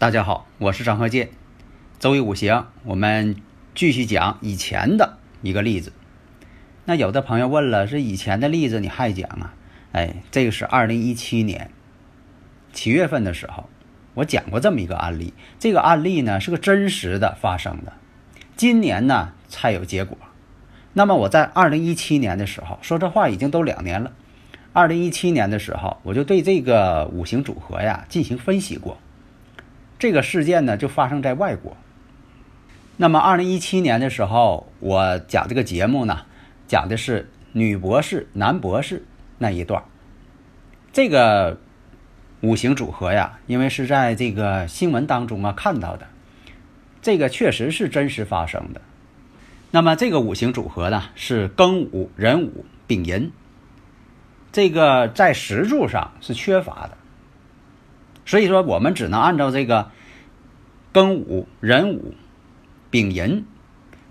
大家好，我是张鹤剑。周易五行，我们继续讲以前的一个例子。那有的朋友问了，是以前的例子你还讲啊？哎，这个是二零一七年七月份的时候，我讲过这么一个案例。这个案例呢是个真实的发生的，今年呢才有结果。那么我在二零一七年的时候说这话已经都两年了。二零一七年的时候，我就对这个五行组合呀进行分析过。这个事件呢，就发生在外国。那么，二零一七年的时候，我讲这个节目呢，讲的是女博士、男博士那一段。这个五行组合呀，因为是在这个新闻当中啊看到的，这个确实是真实发生的。那么，这个五行组合呢，是庚午、壬午、丙寅，这个在石柱上是缺乏的。所以说，我们只能按照这个庚午、壬午、丙寅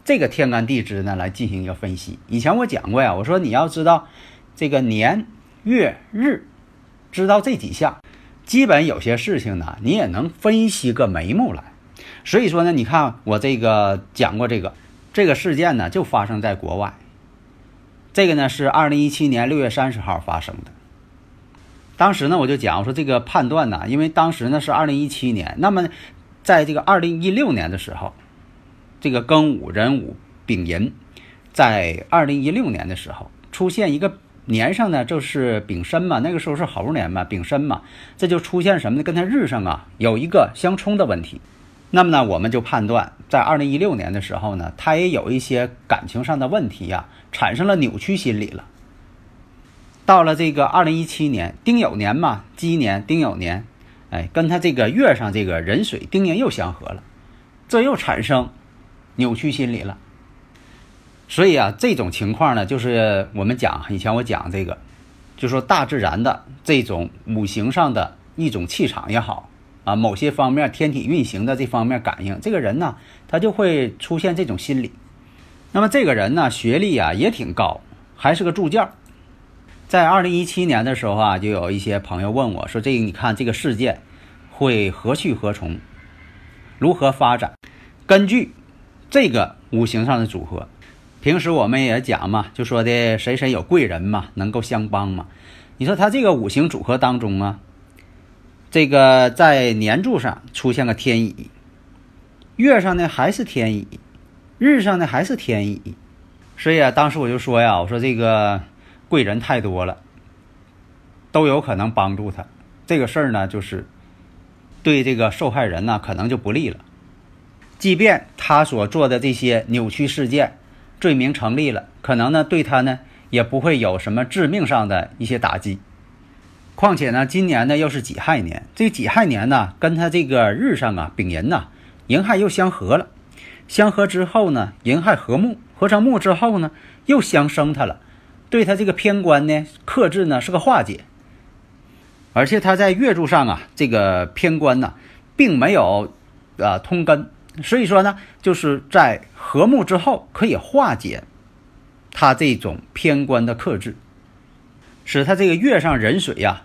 这个天干地支呢来进行一个分析。以前我讲过呀，我说你要知道这个年、月、日，知道这几项，基本有些事情呢，你也能分析个眉目来。所以说呢，你看我这个讲过这个这个事件呢，就发生在国外。这个呢是二零一七年六月三十号发生的。当时呢，我就讲我说这个判断呢，因为当时呢是二零一七年，那么在这个二零一六年的时候，这个庚午、壬午、丙寅，在二零一六年的时候出现一个年上呢，就是丙申嘛，那个时候是猴年嘛，丙申嘛，这就出现什么呢？跟它日上啊有一个相冲的问题。那么呢，我们就判断在二零一六年的时候呢，他也有一些感情上的问题呀，产生了扭曲心理了。到了这个二零一七年丁酉年嘛，鸡年丁酉年，哎，跟他这个月上这个壬水丁年又相合了，这又产生扭曲心理了。所以啊，这种情况呢，就是我们讲以前我讲这个，就说大自然的这种五行上的一种气场也好啊，某些方面天体运行的这方面感应，这个人呢，他就会出现这种心理。那么这个人呢，学历啊也挺高，还是个助教。在二零一七年的时候啊，就有一些朋友问我说：“这个你看这个事件会何去何从，如何发展？”根据这个五行上的组合，平时我们也讲嘛，就说的谁谁有贵人嘛，能够相帮嘛。你说他这个五行组合当中啊，这个在年柱上出现个天乙，月上呢还是天乙，日上呢还是天乙，所以啊，当时我就说呀，我说这个。贵人太多了，都有可能帮助他。这个事儿呢，就是对这个受害人呢，可能就不利了。即便他所做的这些扭曲事件，罪名成立了，可能呢，对他呢，也不会有什么致命上的一些打击。况且呢，今年呢又是己亥年，这己亥年呢，跟他这个日上啊，丙寅呐，寅亥又相合了。相合之后呢，寅亥合木，合成木之后呢，又相生他了。对他这个偏官呢，克制呢是个化解，而且他在月柱上啊，这个偏官呢，并没有啊通根，所以说呢，就是在和睦之后可以化解他这种偏官的克制，使他这个月上壬水呀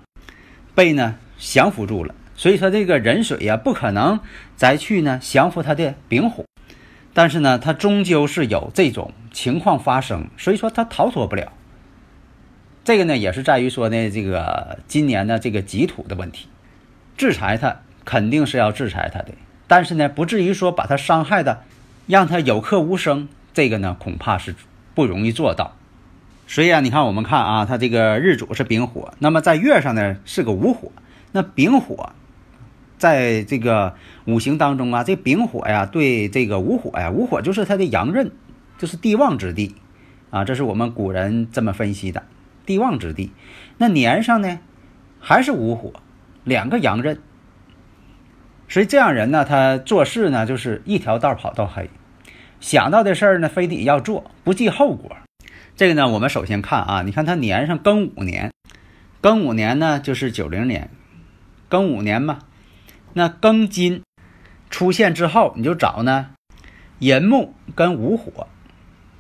被呢降服住了，所以说这个壬水呀不可能再去呢降服他的丙火，但是呢，他终究是有这种情况发生，所以说他逃脱不了。这个呢，也是在于说呢，这个今年的这个己土的问题，制裁他肯定是要制裁他的，但是呢，不至于说把他伤害的，让他有克无声，这个呢，恐怕是不容易做到。所以啊，你看我们看啊，他这个日主是丙火，那么在月上呢是个午火，那丙火在这个五行当中啊，这丙火呀对这个午火呀，午火就是它的阳刃，就是地旺之地啊，这是我们古人这么分析的，地旺之地。那年上呢，还是午火，两个阳刃。所以这样人呢，他做事呢就是一条道跑到黑，想到的事儿呢非得要做，不计后果。这个呢，我们首先看啊，你看他年上庚午年，庚午年呢就是九零年，庚午年嘛，那庚金出现之后，你就找呢寅木跟午火，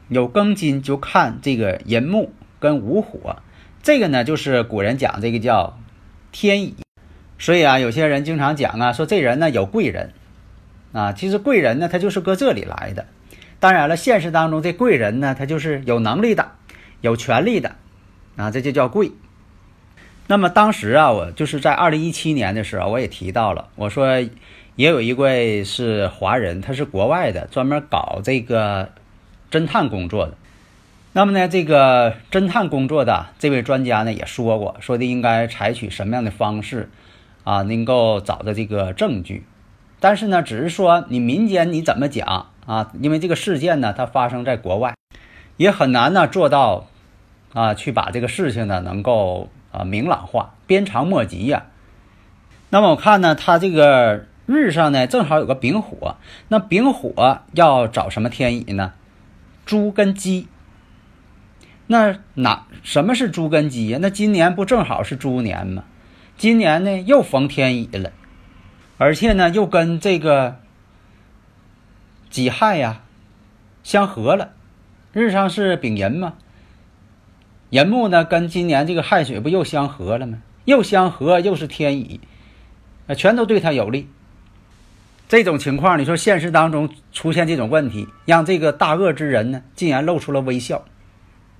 有庚金就看这个寅木跟午火，这个呢就是古人讲这个叫天乙。所以啊，有些人经常讲啊，说这人呢有贵人，啊，其实贵人呢他就是搁这里来的。当然了，现实当中这贵人呢，他就是有能力的、有权利的，啊，这就叫贵。那么当时啊，我就是在二零一七年的时候，我也提到了，我说也有一位是华人，他是国外的，专门搞这个侦探工作的。那么呢，这个侦探工作的这位专家呢也说过，说的应该采取什么样的方式。啊，能够找到这个证据，但是呢，只是说你民间你怎么讲啊？因为这个事件呢，它发生在国外，也很难呢做到啊，去把这个事情呢能够啊明朗化，鞭长莫及呀。那么我看呢，它这个日上呢正好有个丙火，那丙火要找什么天乙呢？猪跟鸡。那哪什么是猪跟鸡呀？那今年不正好是猪年吗？今年呢又逢天乙了，而且呢又跟这个己亥呀相合了，日上是丙寅嘛，寅木呢跟今年这个亥水不又相合了吗？又相合又是天乙，啊，全都对他有利。这种情况，你说现实当中出现这种问题，让这个大恶之人呢竟然露出了微笑。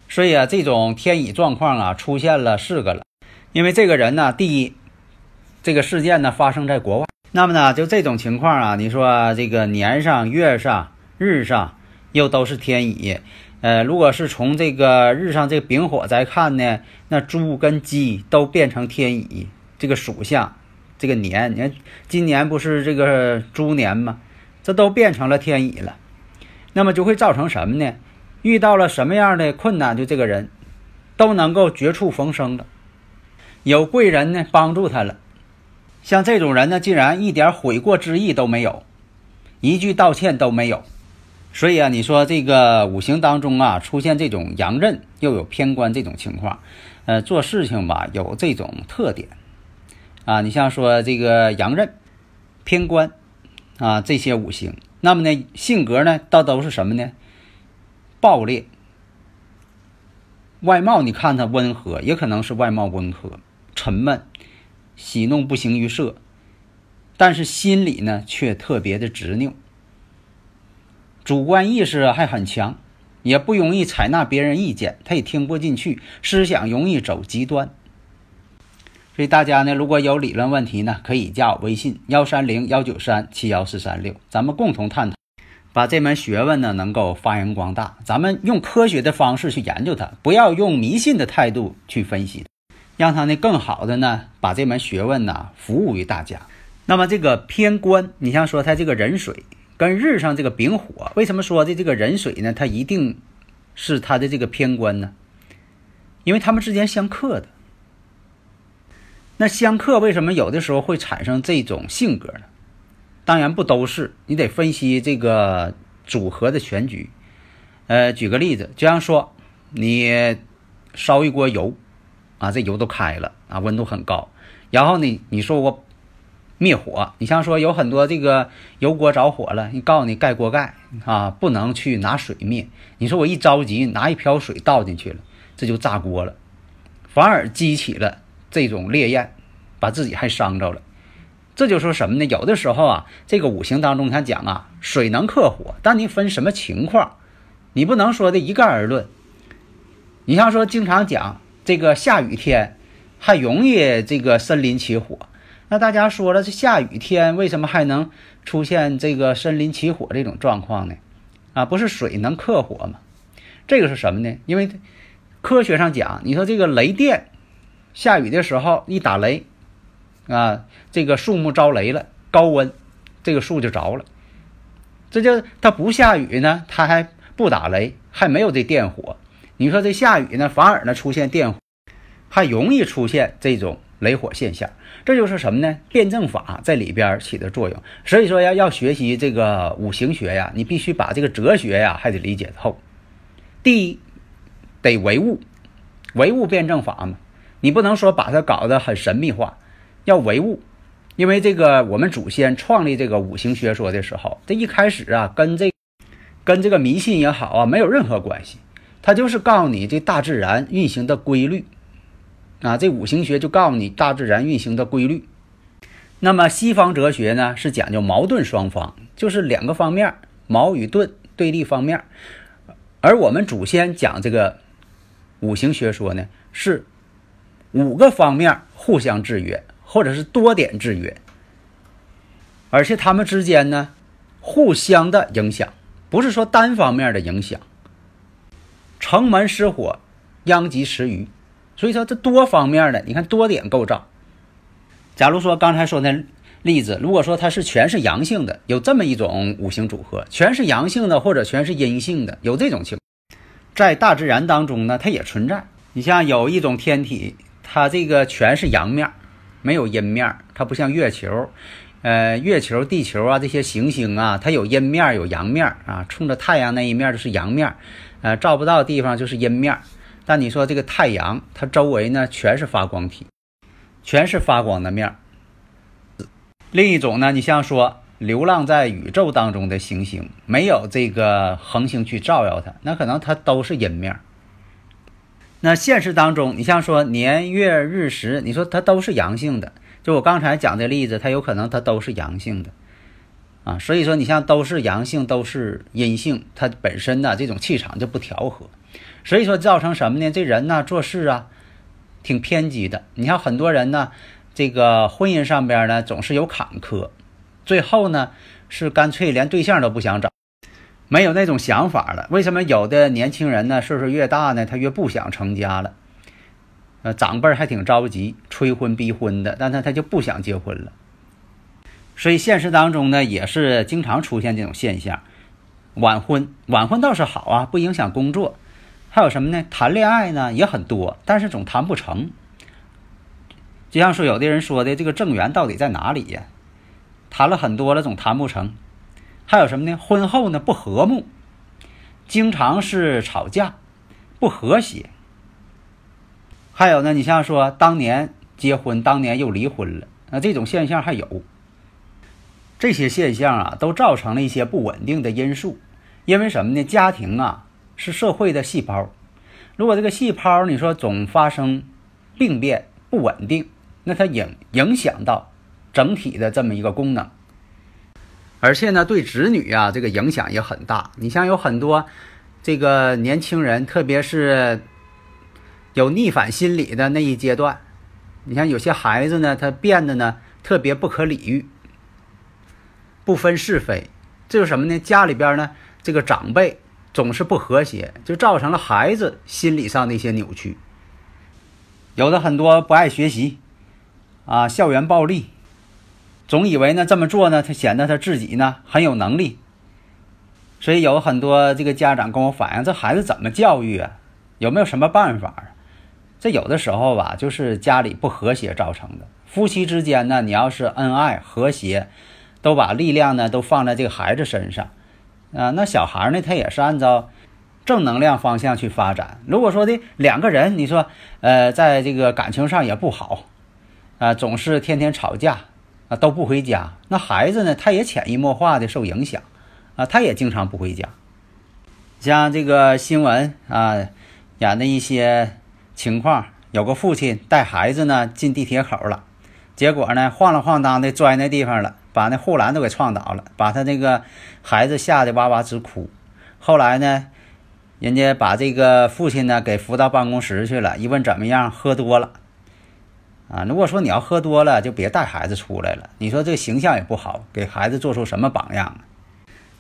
所以啊，这种天乙状况啊出现了四个了。因为这个人呢，第一，这个事件呢发生在国外，那么呢，就这种情况啊，你说这个年上、月上、日上又都是天乙，呃，如果是从这个日上这个丙火再看呢，那猪跟鸡都变成天乙，这个属相，这个年，你看今年不是这个猪年吗？这都变成了天乙了，那么就会造成什么呢？遇到了什么样的困难，就这个人都能够绝处逢生了。有贵人呢帮助他了，像这种人呢，竟然一点悔过之意都没有，一句道歉都没有。所以啊，你说这个五行当中啊，出现这种阳刃又有偏官这种情况，呃，做事情吧有这种特点啊。你像说这个阳刃、偏官啊这些五行，那么呢性格呢倒都是什么呢？暴烈。外貌你看他温和，也可能是外貌温和。沉闷，喜怒不形于色，但是心里呢却特别的执拗，主观意识还很强，也不容易采纳别人意见，他也听不进去，思想容易走极端。所以大家呢，如果有理论问题呢，可以加我微信幺三零幺九三七幺四三六，咱们共同探讨，把这门学问呢能够发扬光大。咱们用科学的方式去研究它，不要用迷信的态度去分析。让他呢更好的呢把这门学问呢服务于大家。那么这个偏官，你像说他这个壬水跟日上这个丙火，为什么说的这个壬水呢？它一定是他的这个偏官呢？因为他们之间相克的。那相克为什么有的时候会产生这种性格呢？当然不都是，你得分析这个组合的全局。呃，举个例子，就像说你烧一锅油。啊，这油都开了啊，温度很高。然后呢，你说我灭火，你像说有很多这个油锅着火了，你告诉你盖锅盖啊，不能去拿水灭。你说我一着急拿一瓢水倒进去了，这就炸锅了，反而激起了这种烈焰，把自己还伤着了。这就说什么呢？有的时候啊，这个五行当中他讲啊，水能克火，但你分什么情况，你不能说的一概而论。你像说经常讲。这个下雨天还容易这个森林起火，那大家说了，这下雨天为什么还能出现这个森林起火这种状况呢？啊，不是水能克火吗？这个是什么呢？因为科学上讲，你说这个雷电下雨的时候一打雷，啊，这个树木着雷了，高温，这个树就着了。这就它不下雨呢，它还不打雷，还没有这电火。你说这下雨呢，反而呢出现电火，还容易出现这种雷火现象。这就是什么呢？辩证法在里边起的作用。所以说呀，要学习这个五行学呀，你必须把这个哲学呀还得理解透。第一，得唯物，唯物辩证法嘛，你不能说把它搞得很神秘化，要唯物。因为这个我们祖先创立这个五行学说的时候，这一开始啊，跟这跟这个迷信也好啊，没有任何关系。他就是告诉你这大自然运行的规律。啊，这五行学就告诉你大自然运行的规律。那么西方哲学呢，是讲究矛盾双方，就是两个方面，矛与盾对立方面。而我们祖先讲这个五行学说呢，是五个方面互相制约，或者是多点制约，而且他们之间呢，互相的影响，不是说单方面的影响。城门失火，殃及池鱼。所以说这多方面的，你看多点构造。假如说刚才说那例子，如果说它是全是阳性的，有这么一种五行组合，全是阳性的或者全是阴性的，有这种情况，在大自然当中呢，它也存在。你像有一种天体，它这个全是阳面，没有阴面，它不像月球，呃，月球、地球啊这些行星啊，它有阴面有阳面啊，冲着太阳那一面就是阳面，呃，照不到地方就是阴面。但你说这个太阳，它周围呢全是发光体，全是发光的面。另一种呢，你像说流浪在宇宙当中的行星，没有这个恒星去照耀它，那可能它都是阴面。那现实当中，你像说年月日时，你说它都是阳性的，就我刚才讲的例子，它有可能它都是阳性的啊。所以说，你像都是阳性，都是阴性，它本身呢这种气场就不调和。所以说造成什么呢？这人呢做事啊，挺偏激的。你像很多人呢，这个婚姻上边呢总是有坎坷，最后呢是干脆连对象都不想找，没有那种想法了。为什么有的年轻人呢岁数越大呢，他越不想成家了？呃，长辈还挺着急催婚逼婚的，但他他就不想结婚了。所以现实当中呢也是经常出现这种现象，晚婚晚婚倒是好啊，不影响工作。还有什么呢？谈恋爱呢也很多，但是总谈不成。就像说有的人说的，这个正缘到底在哪里呀？谈了很多了，总谈不成。还有什么呢？婚后呢不和睦，经常是吵架，不和谐。还有呢，你像说当年结婚，当年又离婚了，那这种现象还有。这些现象啊，都造成了一些不稳定的因素。因为什么呢？家庭啊。是社会的细胞，如果这个细胞你说总发生病变不稳定，那它影影响到整体的这么一个功能，而且呢对子女啊这个影响也很大。你像有很多这个年轻人，特别是有逆反心理的那一阶段，你像有些孩子呢，他变得呢特别不可理喻，不分是非，这是什么呢？家里边呢这个长辈。总是不和谐，就造成了孩子心理上的一些扭曲。有的很多不爱学习，啊，校园暴力，总以为呢这么做呢，他显得他自己呢很有能力。所以有很多这个家长跟我反映，这孩子怎么教育啊？有没有什么办法啊？这有的时候吧，就是家里不和谐造成的。夫妻之间呢，你要是恩爱和谐，都把力量呢都放在这个孩子身上。啊，那小孩呢？他也是按照正能量方向去发展。如果说的两个人，你说，呃，在这个感情上也不好，啊，总是天天吵架，都不回家，那孩子呢，他也潜移默化的受影响，啊，他也经常不回家。像这个新闻啊，演的一些情况，有个父亲带孩子呢进地铁口了，结果呢，晃了晃荡的摔那地方了。把那护栏都给撞倒了，把他那个孩子吓得哇哇直哭。后来呢，人家把这个父亲呢给扶到办公室去了，一问怎么样，喝多了。啊，如果说你要喝多了，就别带孩子出来了。你说这个形象也不好，给孩子做出什么榜样？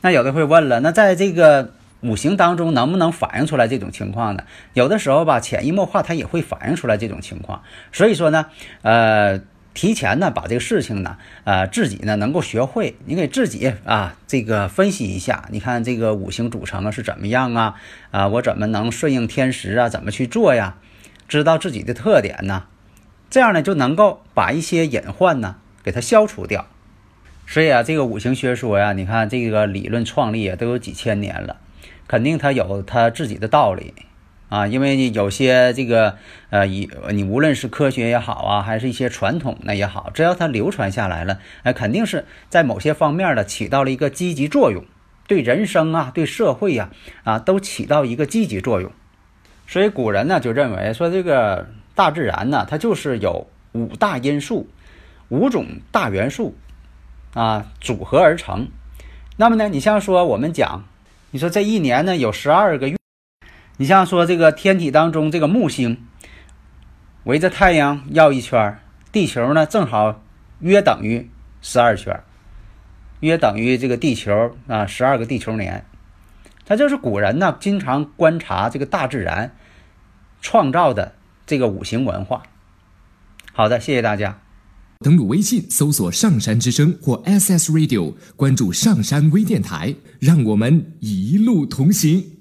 那有的会问了，那在这个五行当中能不能反映出来这种情况呢？有的时候吧，潜移默化它也会反映出来这种情况。所以说呢，呃。提前呢把这个事情呢，呃，自己呢能够学会，你给自己啊这个分析一下，你看这个五行组成啊是怎么样啊？啊，我怎么能顺应天时啊？怎么去做呀？知道自己的特点呢，这样呢就能够把一些隐患呢给它消除掉。所以啊，这个五行学说呀，你看这个理论创立啊都有几千年了，肯定它有它自己的道理。啊，因为有些这个呃，以你无论是科学也好啊，还是一些传统的也好，只要它流传下来了，哎，肯定是在某些方面呢起到了一个积极作用，对人生啊，对社会呀，啊，都起到一个积极作用。所以古人呢就认为说，这个大自然呢，它就是有五大因素、五种大元素啊组合而成。那么呢，你像说我们讲，你说这一年呢有十二个月。你像说这个天体当中这个木星围着太阳绕一圈，地球呢正好约等于十二圈，约等于这个地球啊十二个地球年。它就是古人呢经常观察这个大自然创造的这个五行文化。好的，谢谢大家。登录微信搜索“上山之声”或 “SS Radio”，关注上山微电台，让我们一路同行。